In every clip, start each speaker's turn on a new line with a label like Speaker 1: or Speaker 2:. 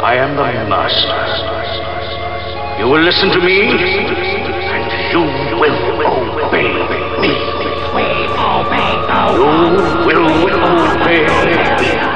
Speaker 1: I am the master. You will listen to me, and you will obey me. You will obey me.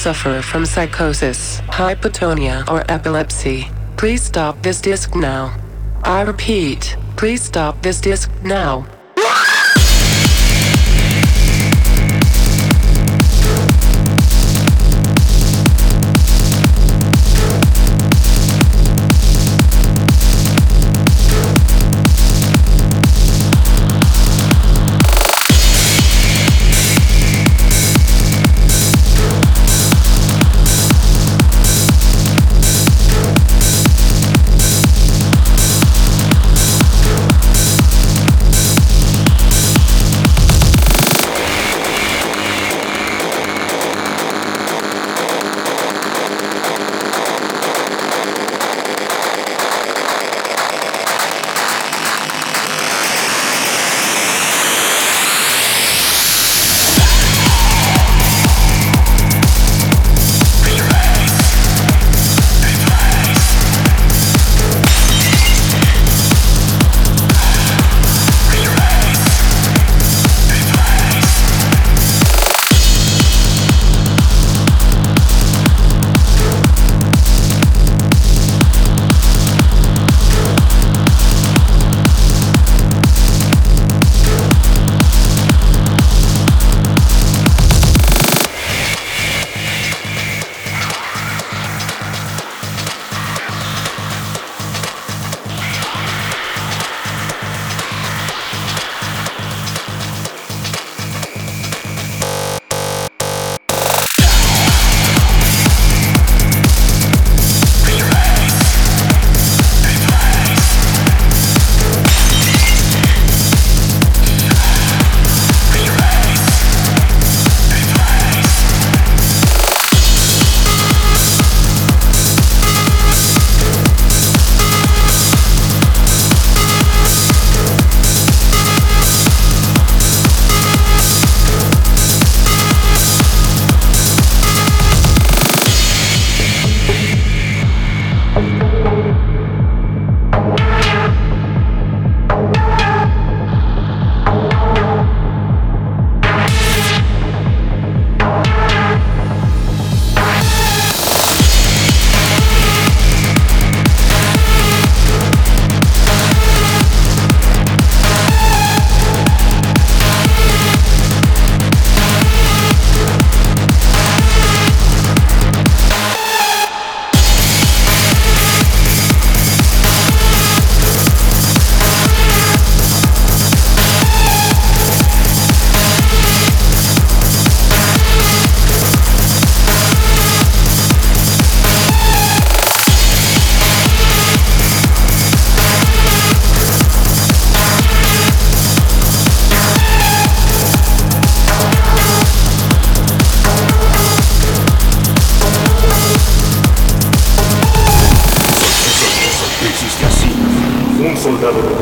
Speaker 2: Suffer from psychosis, hypotonia, or epilepsy, please stop this disc now. I repeat, please stop this disc now.
Speaker 3: another